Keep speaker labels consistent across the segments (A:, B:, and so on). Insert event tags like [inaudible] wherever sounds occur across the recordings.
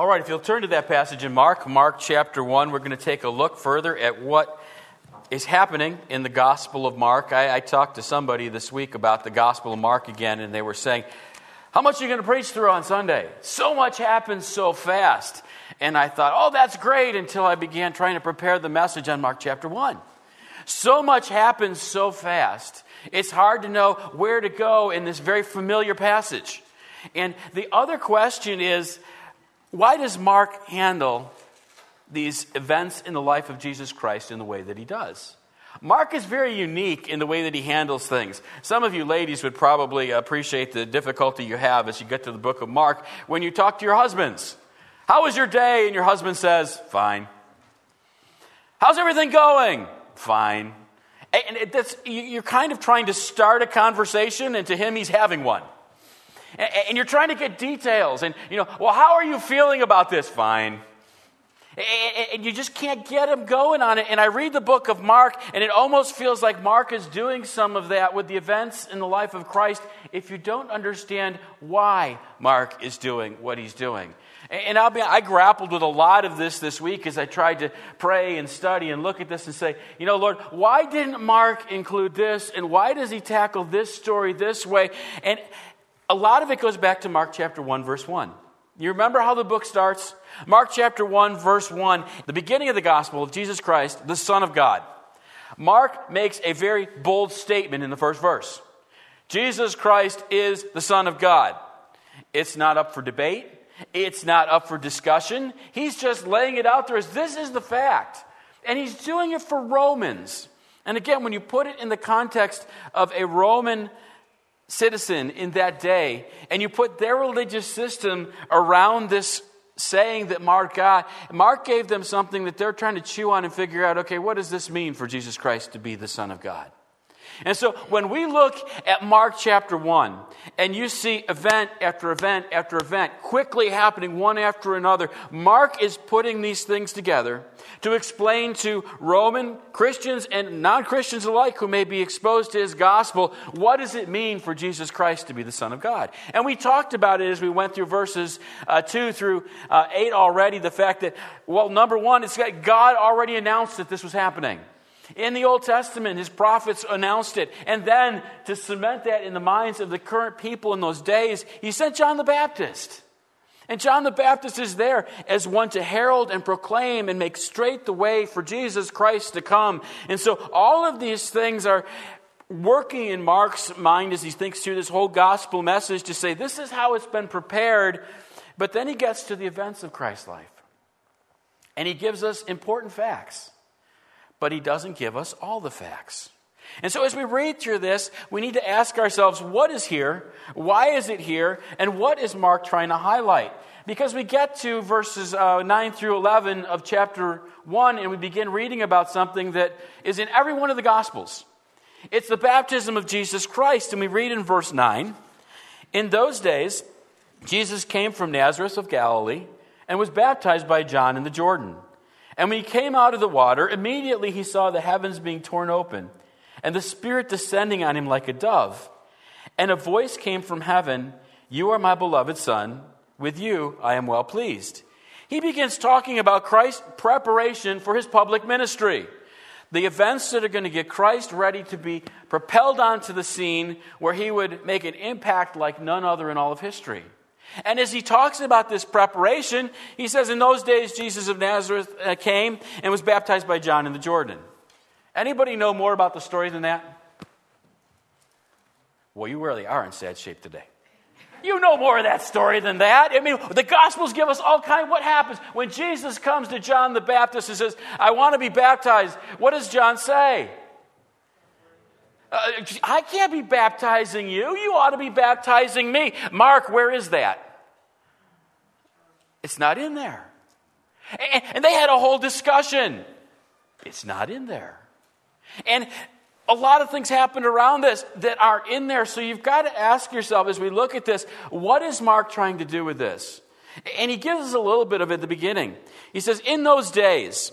A: All right, if you'll turn to that passage in Mark, Mark chapter 1, we're going to take a look further at what is happening in the Gospel of Mark. I, I talked to somebody this week about the Gospel of Mark again, and they were saying, How much are you going to preach through on Sunday? So much happens so fast. And I thought, Oh, that's great, until I began trying to prepare the message on Mark chapter 1. So much happens so fast, it's hard to know where to go in this very familiar passage. And the other question is, why does Mark handle these events in the life of Jesus Christ in the way that he does? Mark is very unique in the way that he handles things. Some of you ladies would probably appreciate the difficulty you have as you get to the book of Mark when you talk to your husbands. How was your day? And your husband says, Fine. How's everything going? Fine. And you're kind of trying to start a conversation, and to him, he's having one. And you're trying to get details. And, you know, well, how are you feeling about this? Fine. And you just can't get him going on it. And I read the book of Mark, and it almost feels like Mark is doing some of that with the events in the life of Christ if you don't understand why Mark is doing what he's doing. And I'll be, I grappled with a lot of this this week as I tried to pray and study and look at this and say, you know, Lord, why didn't Mark include this? And why does he tackle this story this way? And a lot of it goes back to Mark chapter 1, verse 1. You remember how the book starts? Mark chapter 1, verse 1, the beginning of the gospel of Jesus Christ, the Son of God. Mark makes a very bold statement in the first verse Jesus Christ is the Son of God. It's not up for debate, it's not up for discussion. He's just laying it out there as this is the fact. And he's doing it for Romans. And again, when you put it in the context of a Roman citizen in that day, and you put their religious system around this saying that Mark got, Mark gave them something that they're trying to chew on and figure out okay, what does this mean for Jesus Christ to be the Son of God? And so when we look at Mark chapter 1 and you see event after event after event quickly happening one after another, Mark is putting these things together to explain to Roman Christians and non Christians alike who may be exposed to his gospel what does it mean for Jesus Christ to be the Son of God. And we talked about it as we went through verses uh, 2 through uh, 8 already the fact that, well, number one, it's that God already announced that this was happening. In the Old Testament, his prophets announced it. And then, to cement that in the minds of the current people in those days, he sent John the Baptist. And John the Baptist is there as one to herald and proclaim and make straight the way for Jesus Christ to come. And so, all of these things are working in Mark's mind as he thinks through this whole gospel message to say, this is how it's been prepared. But then he gets to the events of Christ's life. And he gives us important facts but he doesn't give us all the facts. And so, as we read through this, we need to ask ourselves what is here? Why is it here? And what is Mark trying to highlight? Because we get to verses uh, 9 through 11 of chapter 1, and we begin reading about something that is in every one of the Gospels. It's the baptism of Jesus Christ. And we read in verse 9 In those days, Jesus came from Nazareth of Galilee and was baptized by John in the Jordan. And when he came out of the water, immediately he saw the heavens being torn open, and the Spirit descending on him like a dove. And a voice came from heaven You are my beloved Son. With you I am well pleased. He begins talking about Christ's preparation for his public ministry. The events that are going to get Christ ready to be propelled onto the scene where he would make an impact like none other in all of history. And as he talks about this preparation, he says, In those days, Jesus of Nazareth uh, came and was baptized by John in the Jordan. Anybody know more about the story than that? Well, you really are in sad shape today. You know more of that story than that. I mean, the Gospels give us all kind. Of, what happens when Jesus comes to John the Baptist and says, "I want to be baptized"? What does John say? Uh, I can't be baptizing you. You ought to be baptizing me. Mark, where is that? It's not in there. And, they had a whole discussion. It's not in there. And a lot of things happened around this that aren't in there. So you've got to ask yourself as we look at this, what is Mark trying to do with this? And he gives us a little bit of it at the beginning. He says, In those days,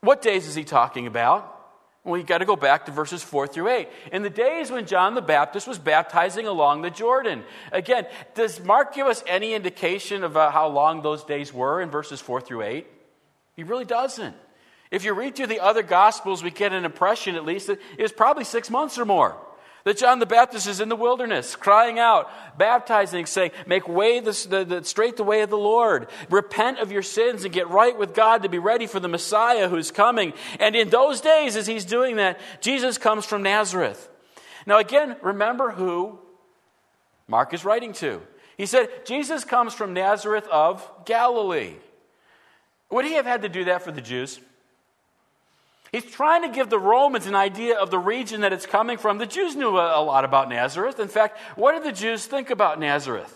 A: what days is he talking about? Well, you got to go back to verses 4 through 8. In the days when John the Baptist was baptizing along the Jordan. Again, does Mark give us any indication of uh, how long those days were in verses 4 through 8? He really doesn't. If you read through the other Gospels, we get an impression, at least, that it was probably six months or more. That John the Baptist is in the wilderness, crying out, baptizing, saying, Make way the, the, the, straight the way of the Lord. Repent of your sins and get right with God to be ready for the Messiah who's coming. And in those days, as he's doing that, Jesus comes from Nazareth. Now, again, remember who Mark is writing to. He said, Jesus comes from Nazareth of Galilee. Would he have had to do that for the Jews? He's trying to give the Romans an idea of the region that it's coming from. The Jews knew a, lot about Nazareth. In fact, what did the Jews think about Nazareth?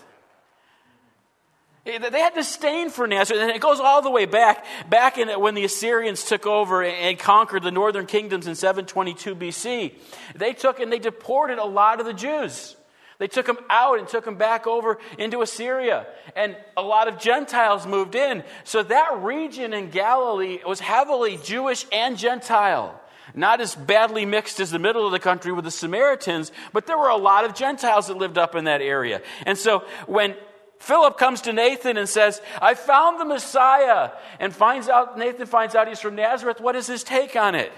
A: They had disdain for Nazareth, and it goes all the way back, back in when the Assyrians took over and conquered the northern kingdoms in 722 BC. They took and they deported a lot of the Jews. They took them out and took them back over into Assyria. And a lot of Gentiles moved in. So that region in Galilee was heavily Jewish and Gentile. Not as badly mixed as the middle of the country with the Samaritans, but there were a lot of Gentiles that lived up in that area. And so when Philip comes to Nathan and says, I found the Messiah, and finds out, Nathan finds out he's from Nazareth, what is his take on it?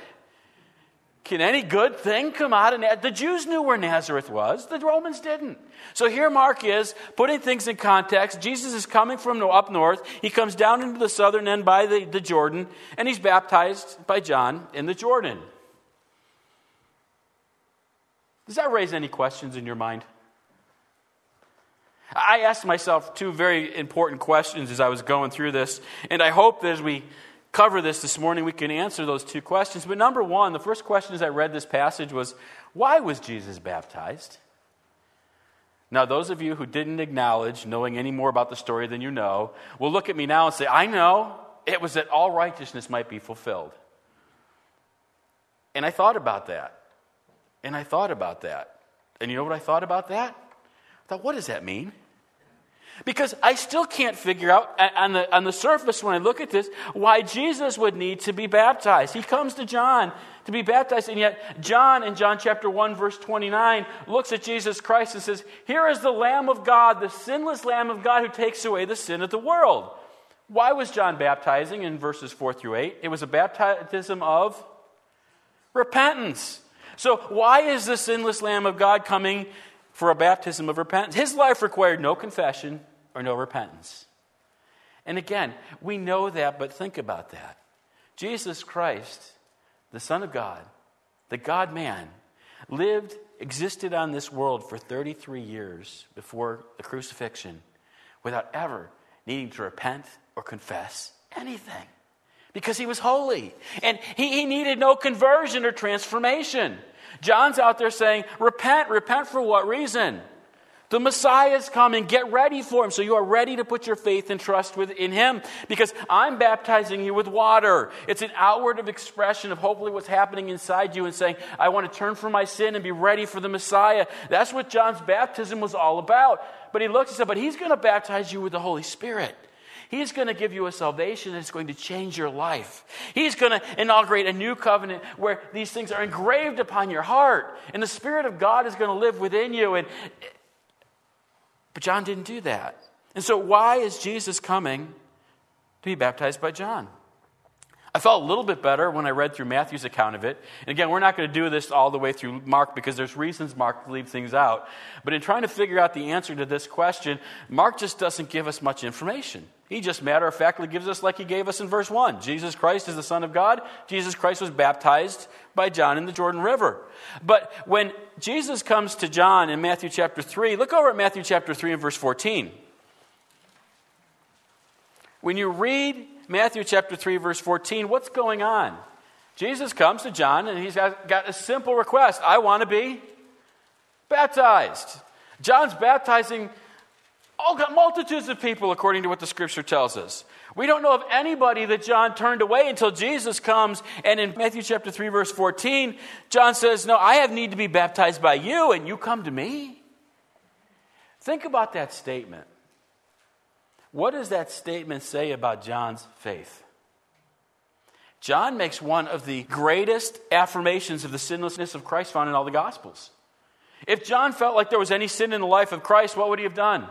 A: Can any good thing come out of Nazareth? The Jews knew where Nazareth was, the Romans didn't. So here Mark is putting things in context. Jesus is coming from up north. He comes down into the southern end by the, the Jordan, and he's baptized by John in the Jordan. Does that raise any questions in your mind? I asked myself two very important questions as I was going through this, and I hope that as we cover this this morning, we can answer those two questions. But number one, the first question as I read this passage was why was Jesus baptized? Now, those of you who didn't acknowledge knowing any more about the story than you know will look at me now and say, I know it was that all righteousness might be fulfilled. And I thought about that. And I thought about that. And you know what I thought about that? I thought, what does that mean? Because I still can't figure out on the, on the surface when I look at this why Jesus would need to be baptized. He comes to John to be baptized, and yet John in John chapter 1, verse 29, looks at Jesus Christ and says, Here is the Lamb of God, the sinless Lamb of God who takes away the sin of the world. Why was John baptizing in verses 4 through 8? It was a baptism of repentance. So, why is the sinless Lamb of God coming for a baptism of repentance. His life required no confession or no repentance. And again, we know that, but think about that. Jesus Christ, the Son of God, the God man, lived, existed on this world for 33 years before the crucifixion without ever needing to repent or confess anything because he was holy. And he, he needed no conversion or transformation. John's out there saying, Repent, repent for what reason? The Messiah is coming. Get ready for him. So you are ready to put your faith and trust in him because I'm baptizing you with water. It's an outward of expression of hopefully what's happening inside you and saying, I want to turn from my sin and be ready for the Messiah. That's what John's baptism was all about. But he looks and said, But he's going to baptize you with the Holy Spirit. He's going to give you a salvation that's going to change your life. He's going to inaugurate a new covenant where these things are engraved upon your heart, and the Spirit of God is going to live within you. And, but John didn't do that. And so, why is Jesus coming to be baptized by John? I felt a little bit better when I read through Matthew's account of it. And again, we're not going to do this all the way through Mark because there's reasons Mark leaves things out. But in trying to figure out the answer to this question, Mark just doesn't give us much information. He just matter of factly gives us like he gave us in verse 1. Jesus Christ is the Son of God. Jesus Christ was baptized by John in the Jordan River. But when Jesus comes to John in Matthew chapter 3, look over at Matthew chapter 3 and verse 14. When you read Matthew chapter 3, verse 14, what's going on? Jesus comes to John and he's got, a simple request I want to be baptized. John's baptizing all multitudes of people, according to what the scripture tells us. We don't know of anybody that John turned away until Jesus comes. And in Matthew chapter 3, verse 14, John says, No, I have need to be baptized by you, and you come to me. Think about that statement. What does that statement say about John's faith? John makes one of the greatest affirmations of the sinlessness of Christ found in all the Gospels. If John felt like there was any sin in the life of Christ, what would he have done?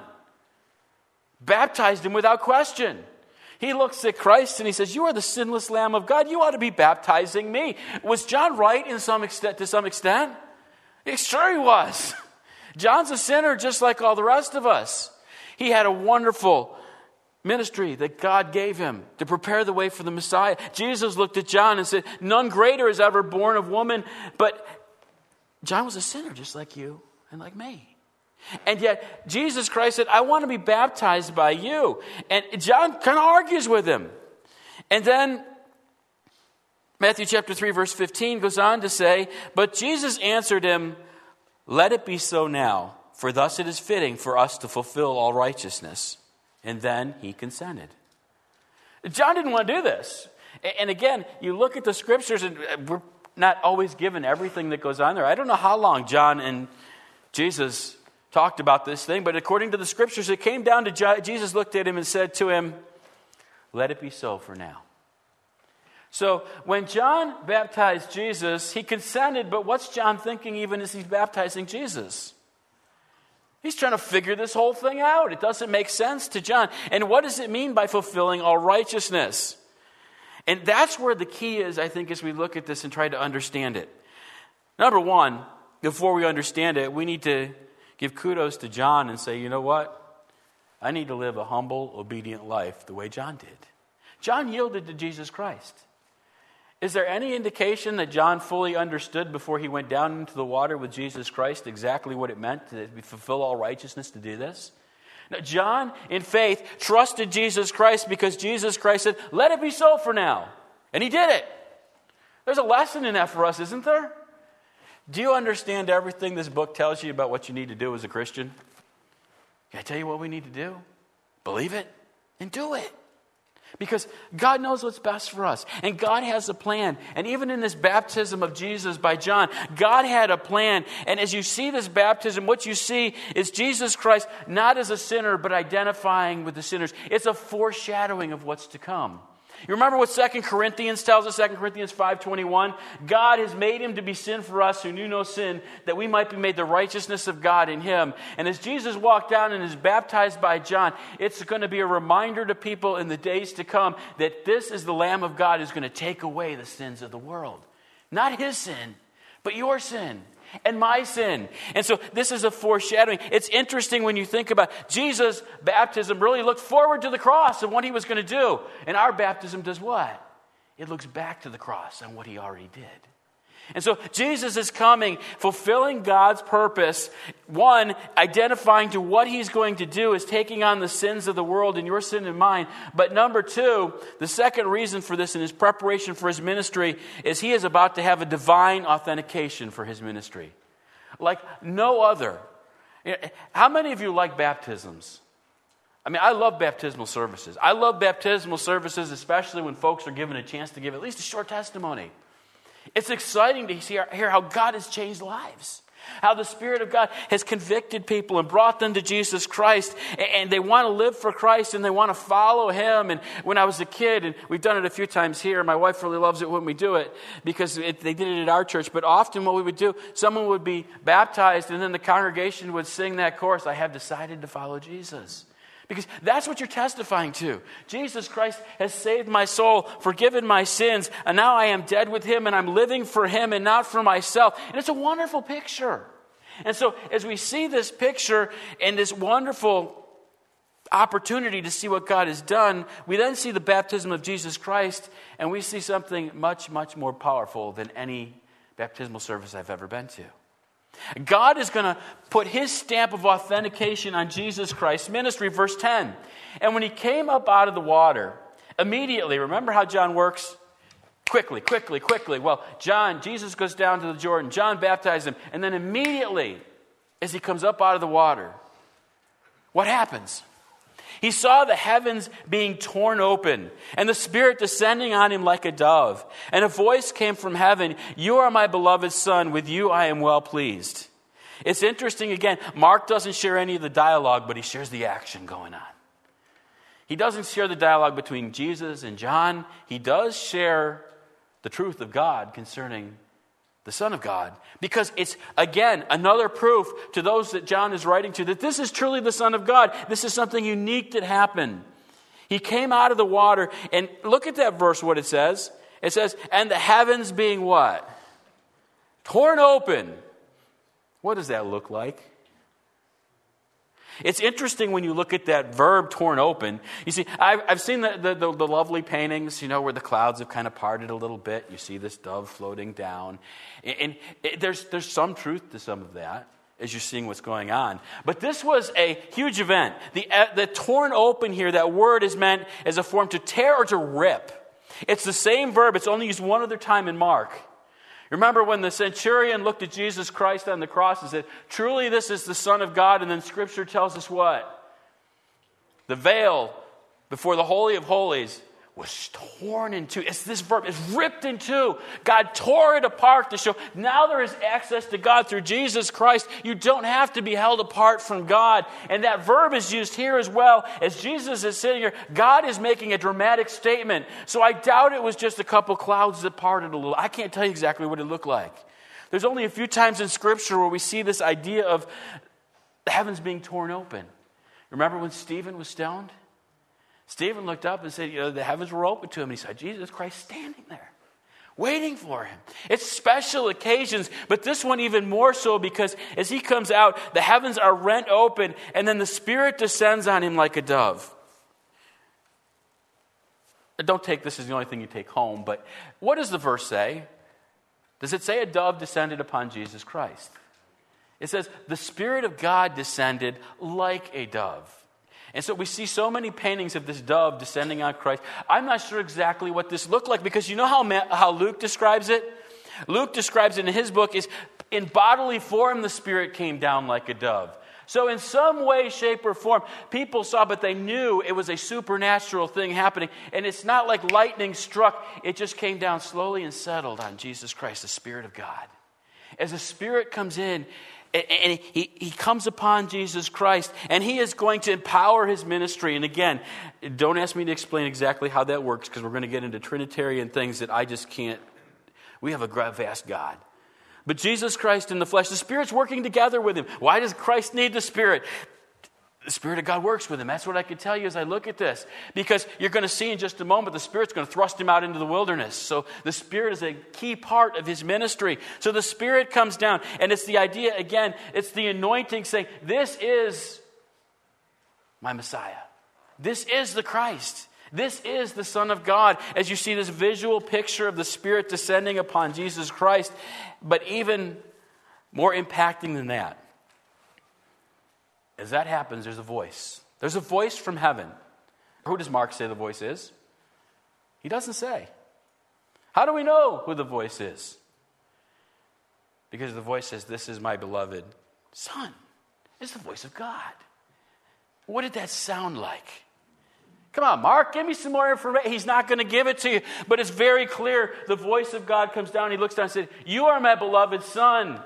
A: Baptized him without question. He looks at Christ and he says, You are the sinless Lamb of God. You ought to be baptizing me. Was John right in some extent, to some extent? Sure, he was. [laughs] John's a sinner just like all the rest of us. He had a wonderful ministry that God gave him to prepare the way for the Messiah. Jesus looked at John and said, None greater is ever born of woman. But John was a sinner just like you and like me. And yet, Jesus Christ said, I want to be baptized by you. And John kind of argues with him. And then Matthew chapter 3, verse 15 goes on to say, But Jesus answered him, Let it be so now, for thus it is fitting for us to fulfill all righteousness. And then he consented. John didn't want to do this. And again, you look at the scriptures, and uh, we're not always given everything that goes on there. I don't know how long John and Jesus talked about this thing, but according to the scriptures, it came down to Jesus looked at him and said to him, Let it be so for now. So when John baptized Jesus, he consented, but what's John thinking even as he's baptizing Jesus? He's trying to figure this whole thing out. It doesn't make sense to John. And what does it mean by fulfilling all righteousness? And that's where the key is, I think, as we look at this and try to understand it. Number one, before we understand it, we need to give kudos to John and say, you know what? I need to live a humble, obedient life the way John did. John yielded to Jesus Christ. Is there any indication that John fully understood before he went down into the water with Jesus Christ exactly what it meant to fulfill all righteousness to do this? Now, John, in faith, trusted Jesus Christ because Jesus Christ said, Let it be so for now. And he did it. There's a lesson in that for us, isn't there? Do you understand everything this book tells you about what you need to do as a Christian? Can I tell you what we need to do? Believe it and do it. Because God knows what's best for us. And God has a plan. And even in this baptism of Jesus by John, God had a plan. And as you see this baptism, what you see is Jesus Christ not as a sinner, but identifying with the sinners. It's a foreshadowing of what's to come. You remember what Second Corinthians tells us, Second Corinthians 5.21? God has made him to be sin for us who knew no sin, that we might be made the righteousness of God in him. And as Jesus walked down and is baptized by John, it's going to be a reminder to people in the days to come that this is the Lamb of God who's going to take away the sins of the world. Not his sin, but your sin and my sin. And so this is a foreshadowing. It's interesting when you think about Jesus' baptism really looked forward to the cross and what he was going to do. And our baptism does what? It looks back to the cross and what he already did. And so Jesus is coming, fulfilling God's purpose. One, identifying to what he's going to do is taking on the sins of the world and your sin and mine. But number two, the second reason for this in his preparation for his ministry is he is about to have a divine authentication for his ministry. Like no other. How many of you like baptisms? I mean, I love baptismal services. I love baptismal services, especially when folks are given a chance to give at least a short testimony. It's exciting to hear how God has changed lives. How the Spirit of God has convicted people and brought them to Jesus Christ, and they want to live for Christ and they want to follow Him. And when I was a kid, and we've done it a few times here, my wife really loves it when we do it because it, they did it at our church. But often, what we would do, someone would be baptized, and then the congregation would sing that chorus I have decided to follow Jesus. Because that's what you're testifying to. Jesus Christ has saved my soul, forgiven my sins, and now I am dead with him and I'm living for him and not for myself. And it's a wonderful picture. And so, as we see this picture and this wonderful opportunity to see what God has done, we then see the baptism of Jesus Christ, and we see something much, much more powerful than any baptismal service I've ever been to. God is going to put his stamp of authentication on Jesus Christ's ministry. Verse 10. And when he came up out of the water, immediately, remember how John works? Quickly, quickly, quickly. Well, John, Jesus goes down to the Jordan. John baptizes him. And then immediately, as he comes up out of the water, what happens? He saw the heavens being torn open and the Spirit descending on him like a dove. And a voice came from heaven You are my beloved Son, with you I am well pleased. It's interesting again, Mark doesn't share any of the dialogue, but he shares the action going on. He doesn't share the dialogue between Jesus and John, he does share the truth of God concerning the Son of God. Because it's, again, another proof to those that John is writing to that this is truly the Son of God. This is something unique that happened. He came out of the water, and look at that verse, what it says. It says, and the heavens being what? Torn open. What does that look like? It's interesting when you look at that verb torn open. You see, I've, I've seen the, the, the, the, lovely paintings, you know, where the clouds have kind of parted a little bit. You see this dove floating down. And, and it, there's, there's some truth to some of that as you're seeing what's going on. But this was a huge event. The, the torn open here, that word is meant as a form to tear or to rip. It's the same verb, it's only used one other time in Mark. Remember when the centurion looked at Jesus Christ on the cross and said, Truly, this is the Son of God. And then Scripture tells us what? The veil before the Holy of Holies was torn in two. It's this verb, it's ripped in two. God tore it apart to show now there is access to God through Jesus Christ. You don't have to be held apart from God. And that verb is used here as well. As Jesus is sitting here, God is making a dramatic statement. So I doubt it was just a couple clouds that parted a little. I can't tell you exactly what it looked like. There's only a few times in Scripture where we see this idea of the heavens being torn open. Remember when Stephen was stoned? Stephen looked up and said, You know, the heavens were open to him. He saw Jesus Christ standing there, waiting for him. It's special occasions, but this one even more so because as he comes out, the heavens are rent open, and then the Spirit descends on him like a dove. Don't take this as the only thing you take home, but what does the verse say? Does it say a dove descended upon Jesus Christ? It says, The Spirit of God descended like a dove. And so we see so many paintings of this dove descending on Christ. I'm not sure exactly what this looked like because you know how, how Luke describes it? Luke describes it in his book is in bodily form the Spirit came down like a dove. So, in some way, shape, or form, people saw, but they knew it was a supernatural thing happening. And it's not like lightning struck, it just came down slowly and settled on Jesus Christ, the Spirit of God. As the Spirit comes in, and he, he comes upon Jesus Christ, and he is going to empower his ministry. And again, don't ask me to explain exactly how that works because we're going to get into Trinitarian things that I just can't. We have a vast God. But Jesus Christ in the flesh, the Spirit's working together with him. Why does Christ need the Spirit? The Spirit of God works with him. That's what I can tell you as I look at this. Because you're going to see in just a moment, the Spirit's going to thrust him out into the wilderness. So the Spirit is a key part of his ministry. So the Spirit comes down, and it's the idea, again, it's the anointing saying, This is my Messiah. This is the Christ. This is the Son of God. As you see this visual picture of the Spirit descending upon Jesus Christ, but even more impacting than that as that happens, there's a voice. There's a voice from heaven. Who does Mark say the voice is? He doesn't say. How do we know who the voice is? Because the voice says, This is my beloved Son. It's the voice of God. What did that sound like? Come on, Mark, give me some more information. He's not going to give it to you, but it's very clear. The voice of God comes down. He looks down and says, You are my beloved Son,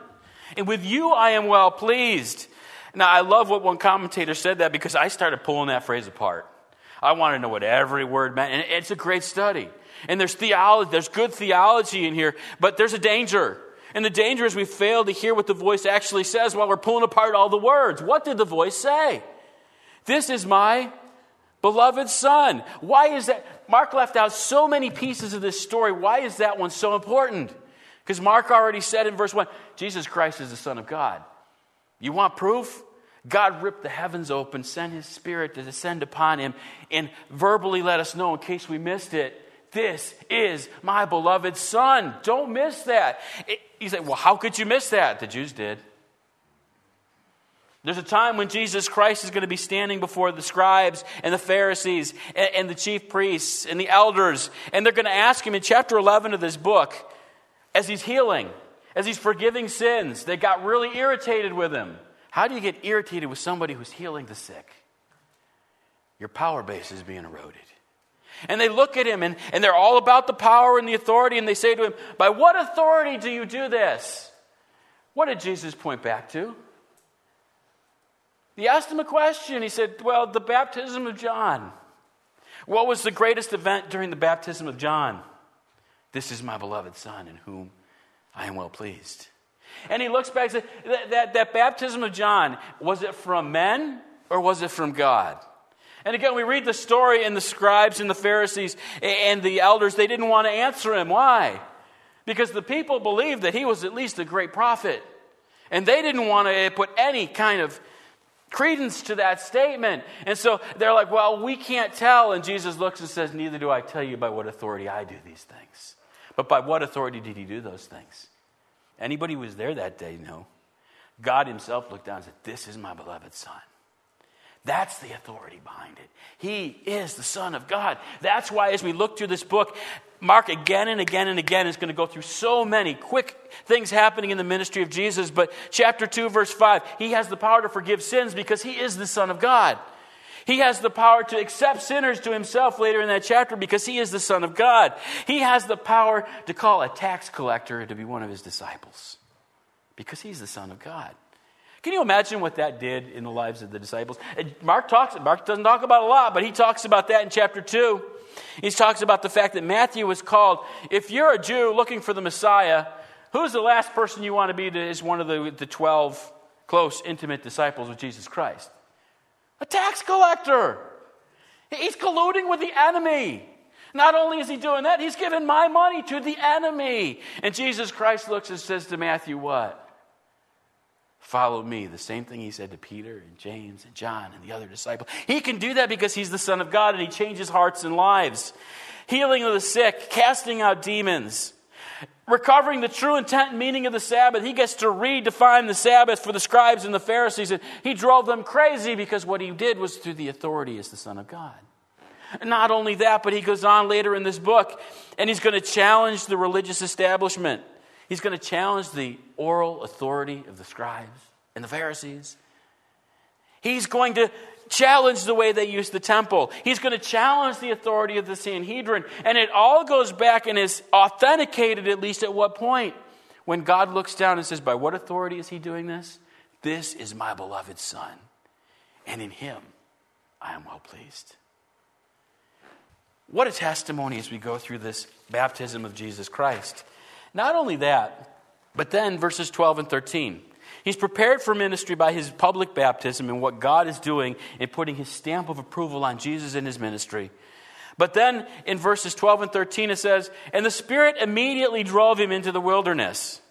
A: and with you I am well pleased. Now, I love what one commentator said that because I started pulling that phrase apart. I want to know what every word meant, and it's a great study. And there's theology, there's good theology in here, but there's a danger. And the danger is we fail to hear what the voice actually says while we're pulling apart all the words. What did the voice say? This is my beloved son. Why is that? Mark left out so many pieces of this story. Why is that one so important? Because Mark already said in verse 1 Jesus Christ is the Son of God. You want proof? God ripped the heavens open, sent his spirit to descend upon him, and verbally let us know in case we missed it. This is my beloved son. Don't miss that. It, say, well, how could you miss that? The Jews did. There's a time when Jesus Christ is going to be standing before the scribes and the Pharisees and, and the chief priests and the elders, and they're going to ask him in chapter 11 of this book, as he's healing, as he's forgiving sins, they got really irritated with him. How do you get irritated with somebody who's healing the sick? Your power base is being eroded. And they look at him and, and they're all about the power and the authority, and they say to him, By what authority do you do this? What did Jesus point back to? He asked him a question. He said, Well, the baptism of John. What was the greatest event during the baptism of John? This is my beloved Son in whom I am well pleased. And he looks back and says, that, that, that baptism of John, was it from men or was it from God? And again, we read the story, and the scribes and the Pharisees and the elders, they didn't want to answer him. Why? Because the people believed that he was at least a great prophet. And they didn't want to put any kind of credence to that statement. And so they're like, well, we can't tell. And Jesus looks and says, Neither do I tell you by what authority I do these things. But by what authority did he do those things? Anybody who was there that day know. God himself looked down and said, This is my beloved Son. That's the authority behind it. He is the Son of God. That's why, as we look through this book, Mark again and again and again is going to go through so many quick things happening in the ministry of Jesus. But chapter 2, verse 5, he has the power to forgive sins because he is the Son of God. He has the power to accept sinners to himself later in that chapter because he is the Son of God. He has the power to call a tax collector to be one of his disciples because he's the Son of God. Can you imagine what that did in the lives of the disciples? Uh, Mark talks, Mark doesn't talk about a lot, but he talks about that in chapter 2. He talks about the fact that Matthew was called, if you're a Jew looking for the Messiah, who's the last person you want to be to, as one of the, the 12 close, intimate disciples of Jesus Christ? A tax collector. He's colluding with the enemy. Not only is he doing that, he's giving my money to the enemy. And Jesus Christ looks and says to Matthew, What? Follow me. The same thing he said to Peter and James and John and the other disciples. He can do that because he's the Son of God and he changes hearts and lives. Healing of the sick, casting out demons, recovering the true intent and meaning of the Sabbath. He gets to redefine the Sabbath for the scribes and the Pharisees. And he drove them crazy because what he did was through the authority as the Son of God. Not only that, but he goes on later in this book and he's going to challenge the religious establishment. He's going to challenge the oral authority of the scribes and the Pharisees. He's going to challenge the way they use the temple. He's going to challenge the authority of the Sanhedrin. And it all goes back and is authenticated, at least at what point? When God looks down and says, By what authority is he doing this? This is my beloved Son, and in him I am well pleased. What a testimony as we go through this baptism of Jesus Christ. Not only that, but then verses 12 and 13. He's prepared for ministry by his public baptism and what God is doing in putting his stamp of approval on Jesus and his ministry. But then in verses 12 and 13 it says, And the Spirit immediately drove him into the wilderness.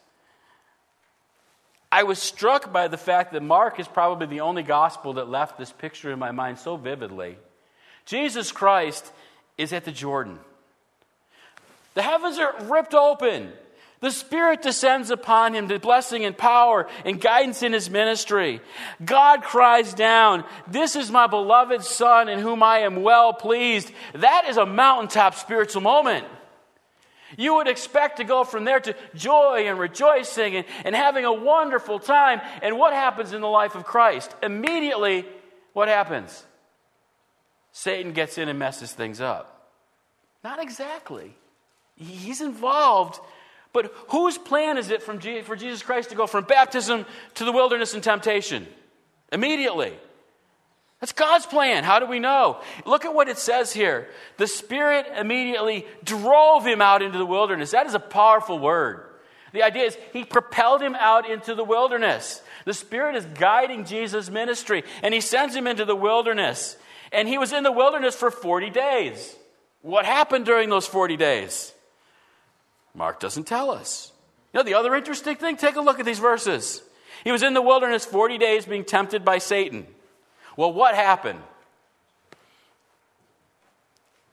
A: I was struck by the fact that Mark is probably the only gospel that left this picture in my mind so vividly. Jesus Christ is at the Jordan. The heavens are ripped open. The Spirit descends upon him to blessing and power and guidance in his ministry. God cries down, This is my beloved Son in whom I am well pleased. That is a mountaintop spiritual moment. You would expect to go from there to joy and rejoicing and, and having a wonderful time. And what happens in the life of Christ? Immediately, what happens? Satan gets in and messes things up. Not exactly. He's involved but whose plan is it from G- for Jesus Christ to go from baptism to the wilderness and temptation? Immediately. That's God's plan. How do we know? Look at what it says here. The Spirit immediately drove him out into the wilderness. That is a powerful word. The idea is he propelled him out into the wilderness. The Spirit is guiding Jesus' ministry, and he sends him into the wilderness. And he was in the wilderness for 40 days. What happened during those 40 days? Mark doesn't tell us. You know, the other interesting thing, take a look at these verses. He was in the wilderness 40 days being tempted by Satan. Well, what happened?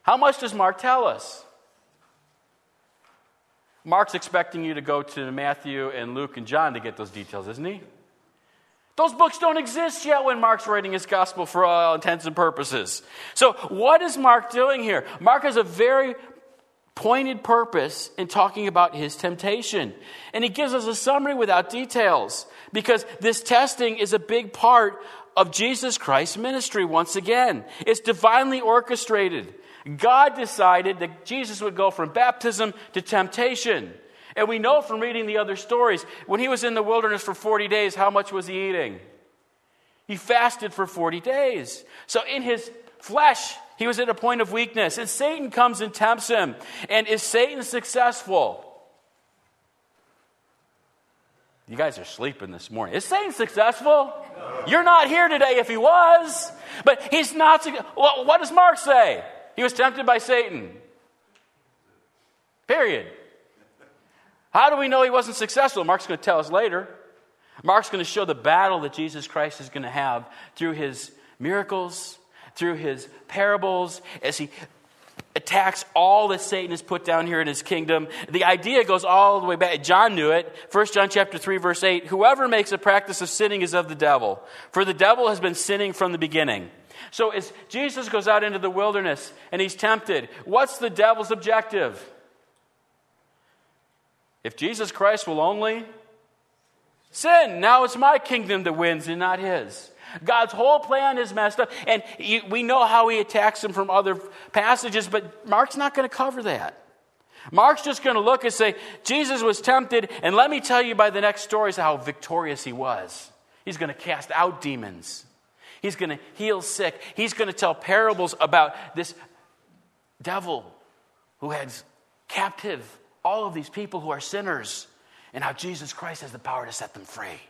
A: How much does Mark tell us? Mark's expecting you to go to Matthew and Luke and John to get those details, isn't he? Those books don't exist yet when Mark's writing his gospel for all intents and purposes. So, what is Mark doing here? Mark has a very pointed purpose in talking about his temptation. And he gives us a summary without details because this testing is a big part of Jesus Christ's ministry once again. It's divinely orchestrated. God decided that Jesus would go from baptism to temptation. And we know from reading the other stories, when he was in the wilderness for 40 days, how much was he eating? He fasted for 40 days. So in his flesh, He was at a point of weakness. And Satan comes and tempts him. And is Satan successful? You guys are sleeping this morning. Is Satan successful? No. You're not here today if he was. But he's not. Well, what does Mark say? He was tempted by Satan. Period. How do we know he wasn't successful? Mark's going to tell us later. Mark's going to show the battle that Jesus Christ is going to have through his miracles, through his parables, as he attacks all that Satan has put down here in his kingdom. The idea goes all the way back. John knew it. 1 John chapter 3 verse 8, whoever makes a practice of sinning is of the devil, for the devil has been sinning from the beginning. So as Jesus goes out into the wilderness and he's tempted, what's the devil's objective? If Jesus Christ will only sin, now it's my kingdom that wins and not his. God's whole plan is messed up. And we know how he attacks him from other passages, but Mark's not going to cover that. Mark's just going to look and say, Jesus was tempted, and let me tell you by the next stories how victorious he was. He's going to cast out demons, he's going to heal sick, he's going to tell parables about this devil who has captive all of these people who are sinners, and how Jesus Christ has the power to set them free.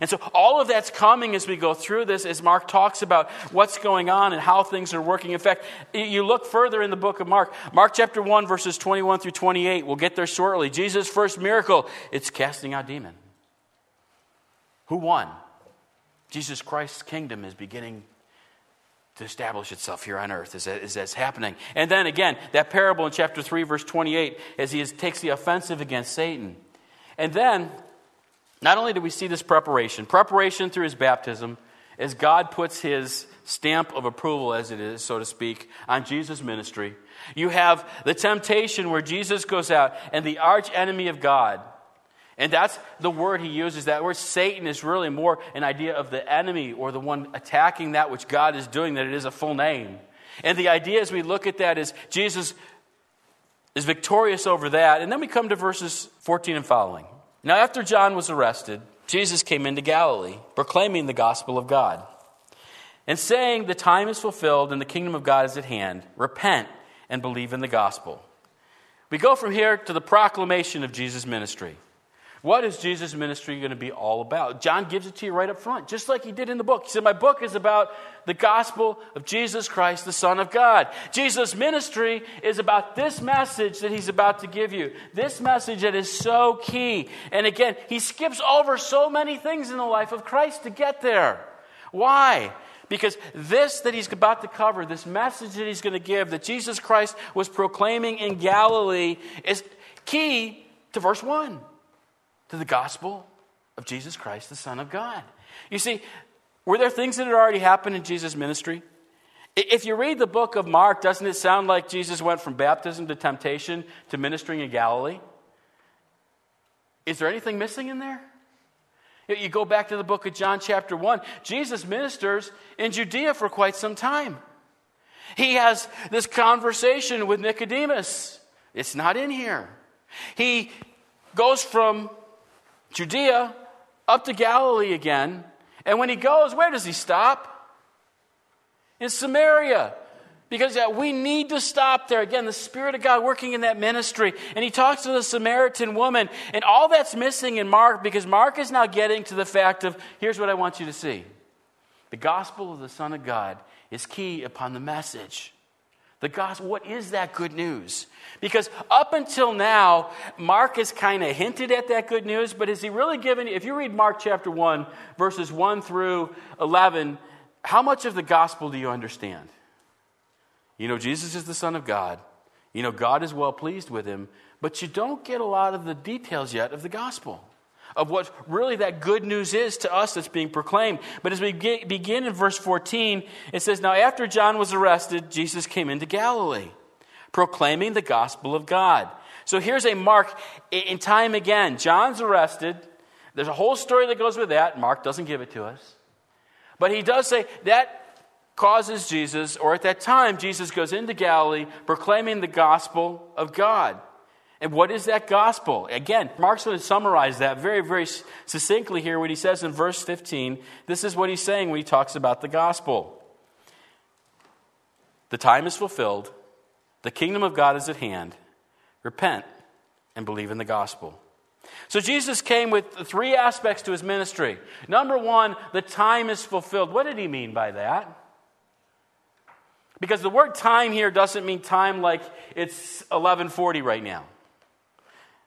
A: And so all of that's coming as we go through this, as Mark talks about what's going on and how things are working. In fact, you look further in the book of Mark, Mark chapter 1, verses 21 through 28. We'll get there shortly. Jesus' first miracle, it's casting out demon. Who won? Jesus Christ's kingdom is beginning to establish itself here on earth as, as that's happening. And then again, that parable in chapter 3, verse 28, as he is, takes the offensive against Satan. And then not only do we see this preparation, preparation through his baptism, as God puts his stamp of approval, as it is, so to speak, on Jesus' ministry. You have the temptation where Jesus goes out and the arch enemy of God. And that's the word he uses. That word Satan is really more an idea of the enemy or the one attacking that which God is doing, that it is a full name. And the idea as we look at that is Jesus is victorious over that. And then we come to verses 14 and following. Now, after John was arrested, Jesus came into Galilee, proclaiming the gospel of God, and saying, The time is fulfilled and the kingdom of God is at hand. Repent and believe in the gospel. We go from here to the proclamation of Jesus' ministry. What is Jesus' ministry going to be all about? John gives it to you right up front, just like he did in the book. He said, My book is about the gospel of Jesus Christ, the Son of God. Jesus' ministry is about this message that he's about to give you. This message that is so key. And again, he skips over so many things in the life of Christ to get there. Why? Because this that he's about to cover, this message that he's going to give, that Jesus Christ was proclaiming in Galilee, is key to verse 1 to the gospel of Jesus Christ, the Son of God. You see, were there things that had already happened in Jesus' ministry? If you read the book of Mark, doesn't it sound like Jesus went from baptism to temptation to ministering in Galilee? Is there anything missing in there? You go back to the book of John, chapter 1. Jesus ministers in Judea for quite some time. He has this conversation with Nicodemus. It's not in here. He goes from Judea up to Galilee again. And when he goes, where does he stop? In Samaria. Because we need to stop there. Again, the Spirit of God working in that ministry. And he talks to the Samaritan woman. And all that's missing in Mark, because Mark is now getting to the fact of here's what I want you to see the gospel of the Son of God is key upon the message. The gospel, what is that good news? Because up until now, Mark has kind of hinted at that good news, but is he really given, if you read Mark chapter 1, verses 1 through 11, how much of the gospel do you understand? You know, Jesus is the Son of God. You know, God is well pleased with him, but you don't get a lot of the details yet of the gospel of what really that good news is to us that's being proclaimed. But as we get, begin in verse 14, it says, Now after John was arrested, Jesus came into Galilee, proclaiming the gospel of God. So here's a mark in time again. John's arrested. There's a whole story that goes with that. Mark doesn't give it to us. But he does say that causes Jesus, or at that time, Jesus goes into Galilee proclaiming the gospel of God. And what is that gospel? Again, Mark's going to summarize that very, very succinctly here when he says in verse 15, this is what he's saying when he talks about the gospel. The time is fulfilled, the kingdom of God is at hand. Repent and believe in the gospel. So Jesus came with three aspects to his ministry. Number one, the time is fulfilled. What did he mean by that? Because the word time here doesn't mean time like it's 1140 right now.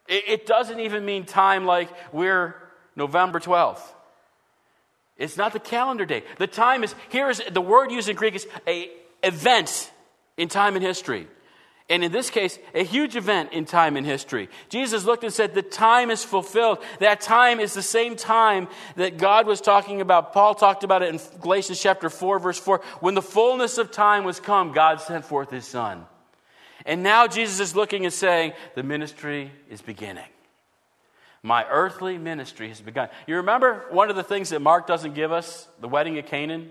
A: It doesn't even mean time like we're November 12th. It's not the calendar day. The time is, here is, the word used in Greek is a event in time and history. And in this case, a huge event in time and history. Jesus looked and said, The time is fulfilled. That time is the same time that God was talking about. Paul talked about it in Galatians chapter 4, verse 4. When the fullness of time was come, God sent forth his Son. And now Jesus is looking and saying, The ministry is beginning. My earthly ministry has begun. You remember one of the things that Mark doesn't give us, the wedding at Cana?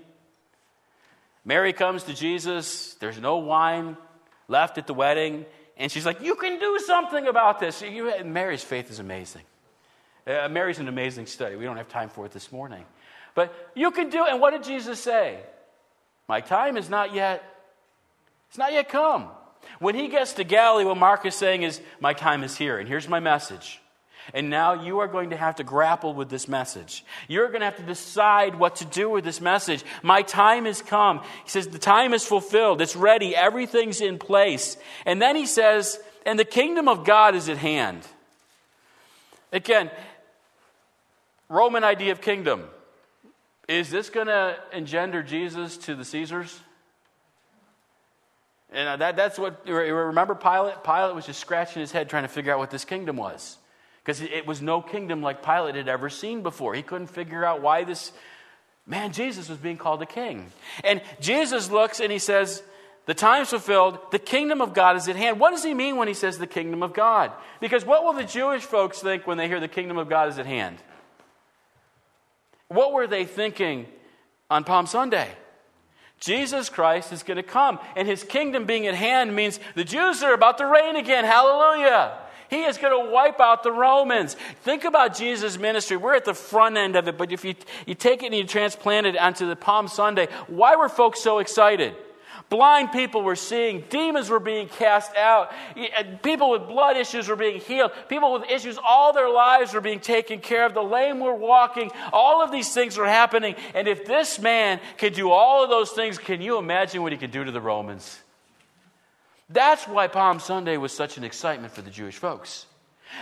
A: Mary comes to Jesus, there's no wine left at the wedding. And she's like, You can do something about this. You, Mary's faith is amazing. Uh, Mary's an amazing study. We don't have time for it this morning. But you can do it. And what did Jesus say? My time is not yet, it's not yet come. When he gets to Galilee, what Mark is saying is, My time is here. And here's my message. And now you are going to have to grapple with this message. You're going to have to decide what to do with this message. My time has come. He says, The time is fulfilled. It's ready. Everything's in place. And then he says, And the kingdom of God is at hand. Again, Roman idea of kingdom. Is this going to engender Jesus to the Caesars? And uh, that, that's what, remember Pilate? Pilate was just scratching his head trying to figure out what this kingdom was because it was no kingdom like Pilate had ever seen before. He couldn't figure out why this man, Jesus, was being called a king. And Jesus looks and he says, The time's fulfilled, the kingdom of God is at hand. What does he mean when he says the kingdom of God? Because what will the Jewish folks think when they hear the kingdom of God is at hand? What were they thinking on Palm Sunday? Jesus Christ is going to come, and his kingdom being at hand means the Jews are about to reign again. Hallelujah. He is going to wipe out the Romans. Think about Jesus' ministry. We're at the front end of it, but if you, you take it and you transplant it onto the Palm Sunday, why were folks so excited? Blind people were seeing, demons were being cast out, people with blood issues were being healed, people with issues all their lives were being taken care of, the lame were walking, all of these things were happening. And if this man could do all of those things, can you imagine what he could do to the Romans? That's why Palm Sunday was such an excitement for the Jewish folks.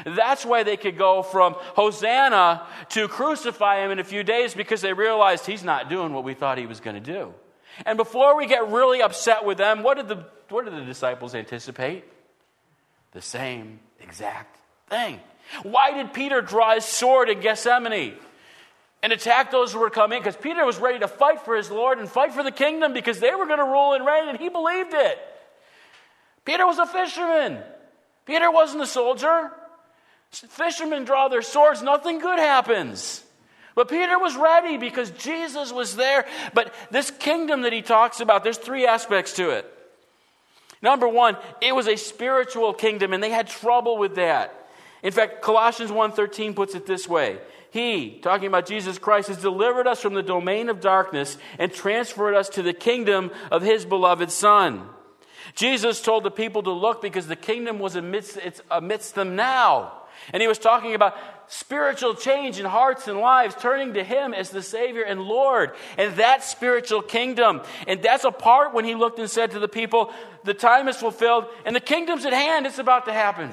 A: That's why they could go from Hosanna to crucify him in a few days because they realized he's not doing what we thought he was going to do. And before we get really upset with them, what did the, what did the disciples anticipate? The same exact thing. Why did Peter draw his sword in Gethsemane and attack those who were coming? Because Peter was ready to fight for his Lord and fight for the kingdom because they were going to rule and reign, and he believed it. Peter was a fisherman. Peter wasn't a soldier. Fishermen draw their swords, nothing good happens. But Peter was ready because Jesus was there. But this kingdom that he talks about, there's three aspects to it. Number one, it was a spiritual kingdom, and they had trouble with that. In fact, Colossians 1:13 puts it this way. He, talking about Jesus Christ, has delivered us from the domain of darkness and transferred us to the kingdom of his beloved Son. Jesus told the people to look because the kingdom was amidst, amidst them now. And he was talking about spiritual change in hearts and lives, turning to him as the Savior and Lord. And that spiritual kingdom. And that's a part when he looked and said to the people, The time is fulfilled and the kingdom's at hand, it's about to happen.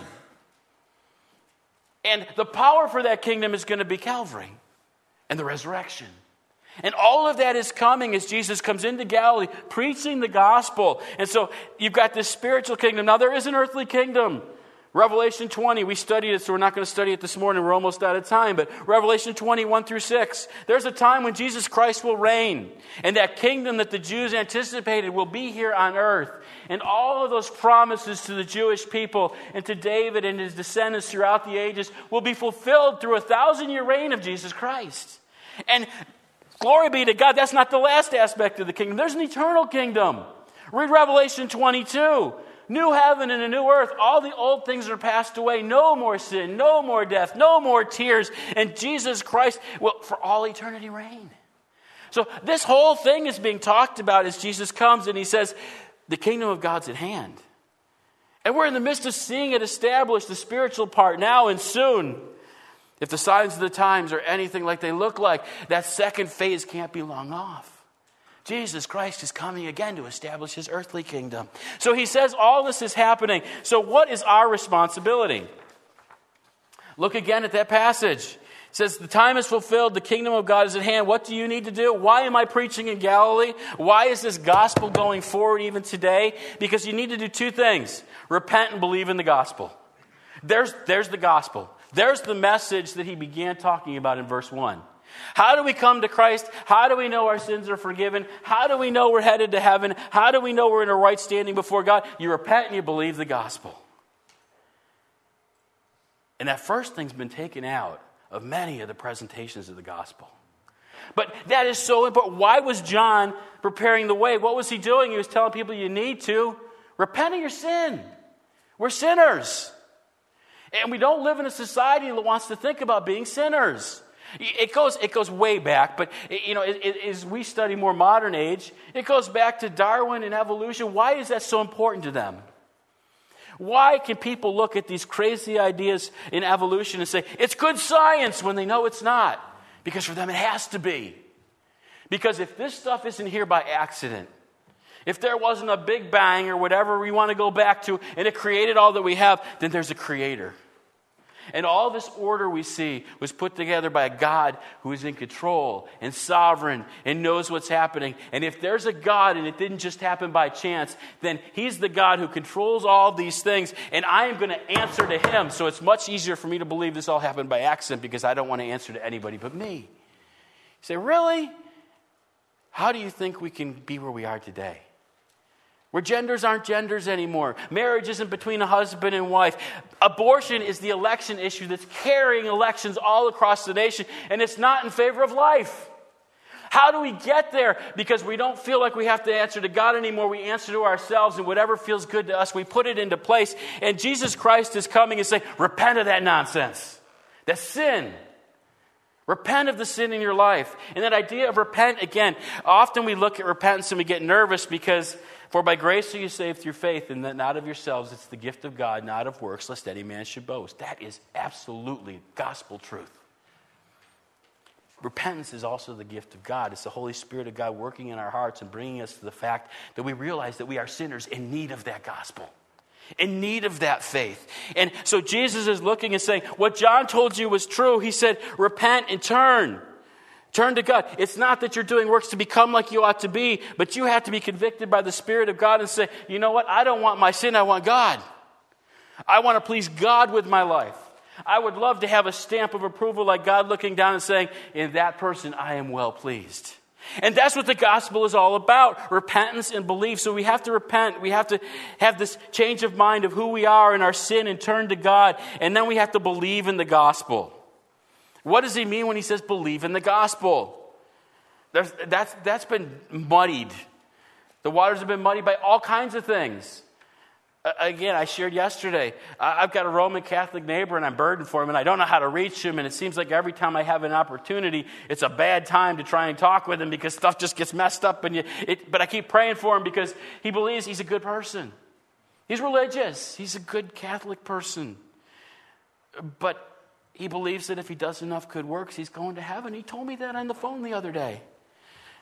A: And the power for that kingdom is going to be Calvary and the resurrection. And all of that is coming as Jesus comes into Galilee preaching the gospel. And so you've got this spiritual kingdom. Now, there is an earthly kingdom. Revelation 20, we studied it, so we're not going to study it this morning. We're almost out of time. But Revelation 21 through 6, there's a time when Jesus Christ will reign. And that kingdom that the Jews anticipated will be here on earth. And all of those promises to the Jewish people and to David and his descendants throughout the ages will be fulfilled through a thousand year reign of Jesus Christ. And Glory be to God. That's not the last aspect of the kingdom. There's an eternal kingdom. Read Revelation 22. New heaven and a new earth. All the old things are passed away. No more sin, no more death, no more tears. And Jesus Christ will, for all eternity, reign. So, this whole thing is being talked about as Jesus comes and he says, the kingdom of God's at hand. And we're in the midst of seeing it established, the spiritual part, now and soon. If the signs of the times are anything like they look like, that second phase can't be long off. Jesus Christ is coming again to establish his earthly kingdom. So he says all this is happening. So, what is our responsibility? Look again at that passage. It says, The time is fulfilled, the kingdom of God is at hand. What do you need to do? Why am I preaching in Galilee? Why is this gospel going forward even today? Because you need to do two things repent and believe in the gospel. There's, there's the gospel. There's the message that he began talking about in verse 1. How do we come to Christ? How do we know our sins are forgiven? How do we know we're headed to heaven? How do we know we're in a right standing before God? You repent and you believe the gospel. And that first thing's been taken out of many of the presentations of the gospel. But that is so important. Why was John preparing the way? What was he doing? He was telling people you need to repent of your sin. We're sinners. And we don't live in a society that wants to think about being sinners. It goes, it goes way back, but you know, it, it, as we study more modern age, it goes back to Darwin and evolution. Why is that so important to them? Why can people look at these crazy ideas in evolution and say, it's good science when they know it's not? Because for them it has to be. Because if this stuff isn't here by accident, if there wasn't a big bang or whatever we want to go back to, and it created all that we have, then there's a creator. And all this order we see was put together by a God who is in control and sovereign and knows what's happening. And if there's a God and it didn't just happen by chance, then He's the God who controls all these things. And I am going to answer to Him. So it's much easier for me to believe this all happened by accident because I don't want to answer to anybody but me. You say, Really? How do you think we can be where we are today? Where genders aren't genders anymore. Marriage isn't between a husband and wife. Abortion is the election issue that's carrying elections all across the nation, and it's not in favor of life. How do we get there? Because we don't feel like we have to answer to God anymore. We answer to ourselves, and whatever feels good to us, we put it into place. And Jesus Christ is coming and saying, Repent of that nonsense. that sin. Repent of the sin in your life. And that idea of repent, again, often we look at repentance and we get nervous because for by grace are you saved through faith, and that not of yourselves, it's the gift of God, not of works, lest any man should boast. That is absolutely gospel truth. Repentance is also the gift of God. It's the Holy Spirit of God working in our hearts and bringing us to the fact that we realize that we are sinners in need of that gospel, in need of that faith. And so Jesus is looking and saying, What John told you was true. He said, Repent and turn. Turn to God. It's not that you're doing works to become like you ought to be, but you have to be convicted by the Spirit of God and say, you know what? I don't want my sin, I want God. I want to please God with my life. I would love to have a stamp of approval like God looking down and saying, in that person, I am well pleased. And that's what the gospel is all about repentance and belief. So we have to repent. We have to have this change of mind of who we are in our sin and turn to God. And then we have to believe in the gospel. What does he mean when he says believe in the gospel? There's, that's, that's been muddied. The waters have been muddied by all kinds of things. Uh, again, I shared yesterday, I've got a Roman Catholic neighbor and I'm burdened for him and I don't know how to reach him. And it seems like every time I have an opportunity, it's a bad time to try and talk with him because stuff just gets messed up. And you, it, but I keep praying for him because he believes he's a good person. He's religious, he's a good Catholic person. But he believes that if he does enough good works, he's going to heaven. He told me that on the phone the other day.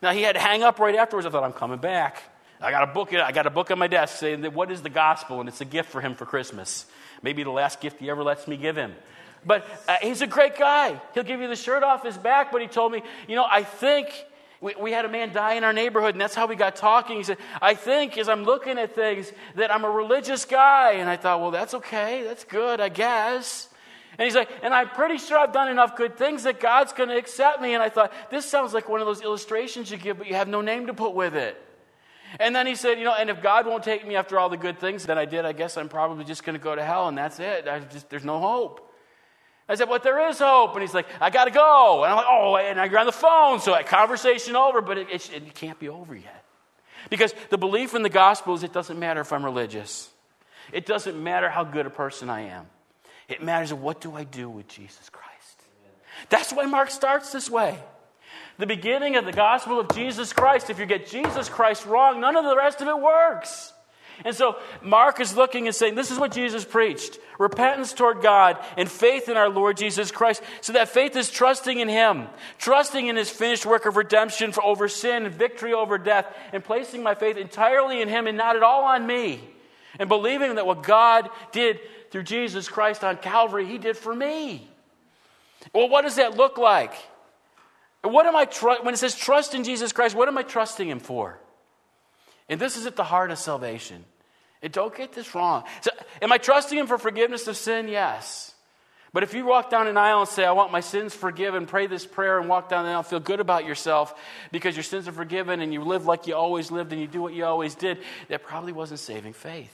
A: Now, he had to hang up right afterwards. I thought, I'm coming back. I got a book. I got a book on my desk saying that what is the gospel, and it's a gift for him for Christmas. Maybe the last gift he ever lets me give him. But uh, he's a great guy. He'll give you the shirt off his back. But he told me, you know, I think we, we had a man die in our neighborhood, and that's how we got talking. He said, I think as I'm looking at things that I'm a religious guy, and I thought, well, that's okay. That's good, I guess. And he's like, and I'm pretty sure I've done enough good things that God's going to accept me. And I thought, this sounds like one of those illustrations you give, but you have no name to put with it. And then he said, you know, and if God won't take me after all the good things that I did, I guess I'm probably just going to go to hell, and that's it. I just, there's no hope. I said, but there is hope. And he's like, I got to go. And I'm like, oh, and you're on the phone. So conversation over, but it, it, it can't be over yet. Because the belief in the gospel is it doesn't matter if I'm religious. It doesn't matter how good a person I am. It matters what do I do with Jesus Christ. That's why Mark starts this way. the beginning of the gospel of Jesus Christ. If you get Jesus Christ wrong, none of the rest of it works. And so Mark is looking and saying, This is what Jesus preached repentance toward God and faith in our Lord Jesus Christ. So that faith is trusting in Him, trusting in His finished work of redemption for over sin and victory over death, and placing my faith entirely in Him and not at all on me. And believing that what God did through Jesus Christ on Calvary, He did for me. Well, what does that look like? What am I tr- when it says trust in Jesus Christ, what am I trusting him for? And this is at the heart of salvation. And don't get this wrong. So, am I trusting him for forgiveness of sin? Yes. But if you walk down an aisle and say, I want my sins forgiven, pray this prayer and walk down the aisle, feel good about yourself because your sins are forgiven and you live like you always lived and you do what you always did, that probably wasn't saving faith.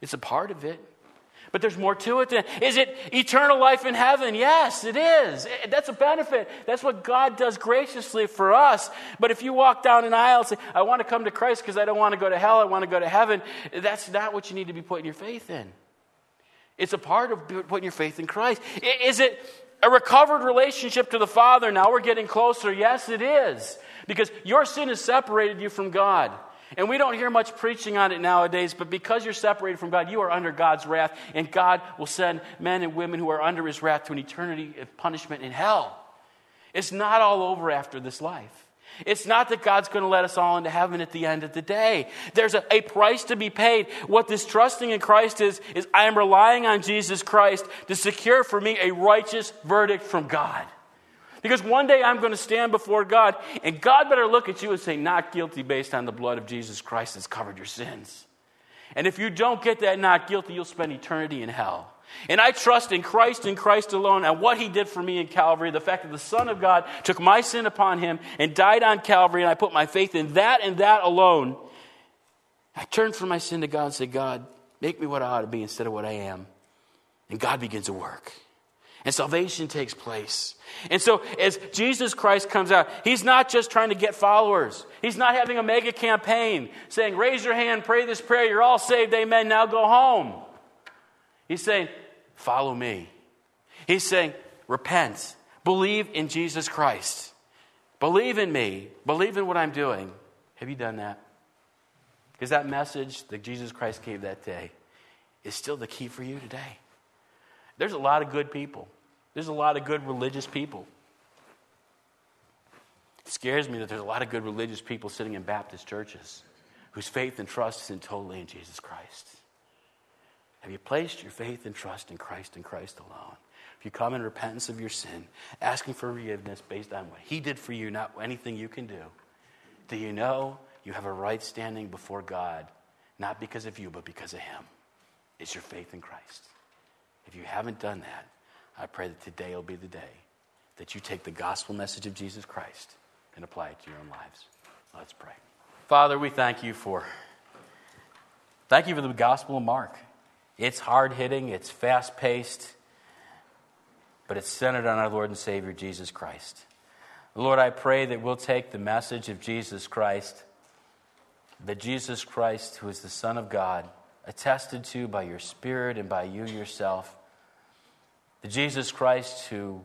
A: It's a part of it. But there's more to it than is it eternal life in heaven? Yes, it is. Eh, eh, that's a benefit. That's what God does graciously for us. But if you walk down an aisle and say, I want to come to Christ because I don't want to go to hell, I want to go to heaven, eh, that's not what you need to be putting your faith in. It's a part of putting your faith in Christ. Is it a recovered relationship to the Father? Now we're getting closer. Yes, it is. Because your sin has separated you from God. And we don't hear much preaching on it nowadays, but because you're separated from God, you are under God's wrath, and God will send men and women who are under his wrath to an eternity of punishment in hell. It's not all over after this life. It's not that God's going to let us all into heaven at the end of the day. There's a, a, price to be paid. What this trusting in Christ is, is I am relying on Jesus Christ to secure for me a righteous verdict from God. Because one day I'm going to stand before God, and God better look at you and say, Not guilty based on the blood of Jesus Christ that's covered your sins. And if you don't get that not guilty, you'll spend eternity in hell. And I trust in Christ and Christ alone and what he did for me in Calvary, the fact that the Son of God took my sin upon him and died on Calvary, and I put my faith in that and that alone. I turn from my sin to God and say, God, make me what I ought to be instead of what I am. And God begins to work and salvation takes place. And so, as Jesus Christ comes out, he's not just trying to get followers. He's not having a mega campaign saying, Raise your hand, pray this prayer, you're all saved, amen, now go home. He's saying, Follow me. He's saying, Repent, believe in Jesus Christ, believe in me, believe in what I'm doing. Have you done that? Because that message that Jesus Christ gave that day is still the key for you today. There's a lot of good people. There's a lot of good religious people. It scares me that there's a lot of good religious people sitting in Baptist churches whose faith and trust is totally in Jesus Christ. Have you placed your faith and trust in Christ and Christ alone? If you come in repentance of your sin, asking for forgiveness based on what He did for you, not anything you can do, do you know you have a right standing before God, not because of you, but because of Him? It's your faith in Christ. If you haven't done that, I pray that today will be the day that you take the gospel message of Jesus Christ and apply it to your own lives. Let's pray. Father, we thank you for thank you for the gospel of Mark. It's hard hitting, it's fast paced, but it's centered on our Lord and Savior Jesus Christ. Lord, I pray that we'll take the message of Jesus Christ, that Jesus Christ, who is the Son of God, attested to by your Spirit and by you yourself, the Jesus Christ who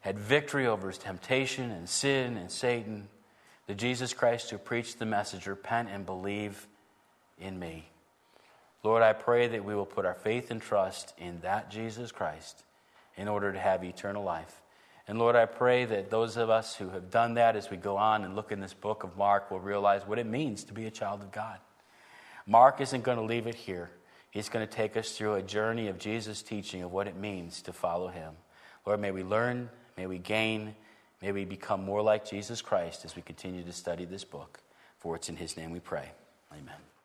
A: had victory over his temptation and sin and Satan, the Jesus Christ who preached the message, repent and believe in me. Lord, I pray that we will put our faith and trust in that Jesus Christ in order to have eternal life. And Lord, I pray that those of us who have done that as we go on and look in this book of Mark will realize what it means to be a child of God. Mark isn't going to leave it here. He's going to take us through a journey of Jesus' teaching of what it means to follow him. Lord, may we learn, may we gain, may we become more like Jesus Christ as we continue to study this book. For it's in his name we pray. Amen.